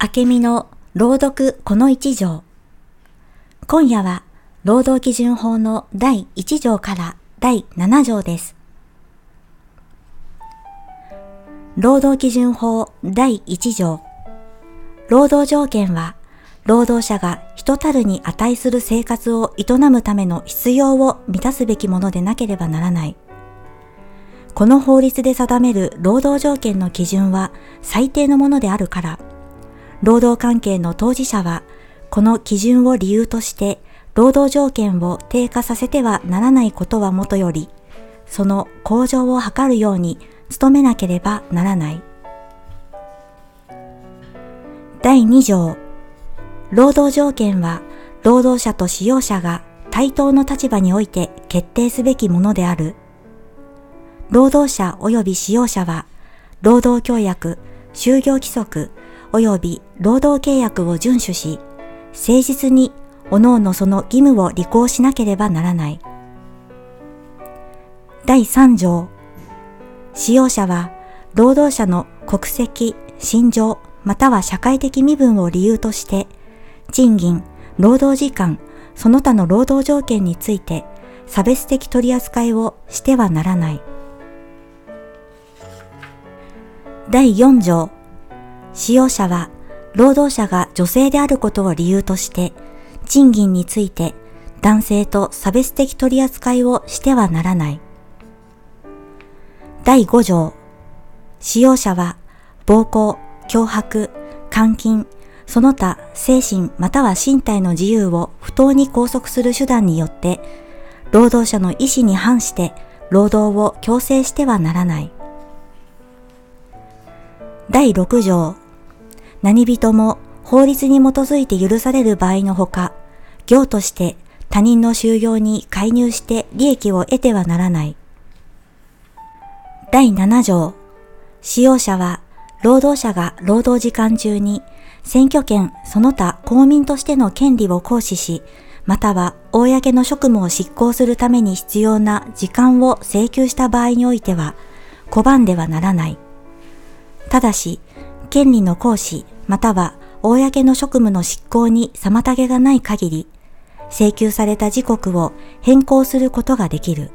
明美の朗読この一条。今夜は、労働基準法の第1条から第7条です。労働基準法第1条。労働条件は、労働者が人たるに値する生活を営むための必要を満たすべきものでなければならない。この法律で定める労働条件の基準は最低のものであるから、労働関係の当事者は、この基準を理由として、労働条件を低下させてはならないことはもとより、その向上を図るように努めなければならない。第2条、労働条件は、労働者と使用者が対等の立場において決定すべきものである。労働者及び使用者は、労働協約、就業規則、及び労働契約を遵守し、誠実に各々その義務を履行しなければならない。第3条、使用者は労働者の国籍、心情、または社会的身分を理由として、賃金、労働時間、その他の労働条件について差別的取り扱いをしてはならない。第4条、使用者は労働者が女性であることを理由として、賃金について男性と差別的取り扱いをしてはならない。第5条、使用者は暴行、脅迫、監禁、その他精神または身体の自由を不当に拘束する手段によって、労働者の意思に反して労働を強制してはならない。第6条、何人も法律に基づいて許される場合のほか、行として他人の就業に介入して利益を得てはならない。第7条、使用者は労働者が労働時間中に選挙権その他公民としての権利を行使し、または公の職務を執行するために必要な時間を請求した場合においては、拒んではならない。ただし、権利の行使、または公の職務の執行に妨げがない限り、請求された時刻を変更することができる。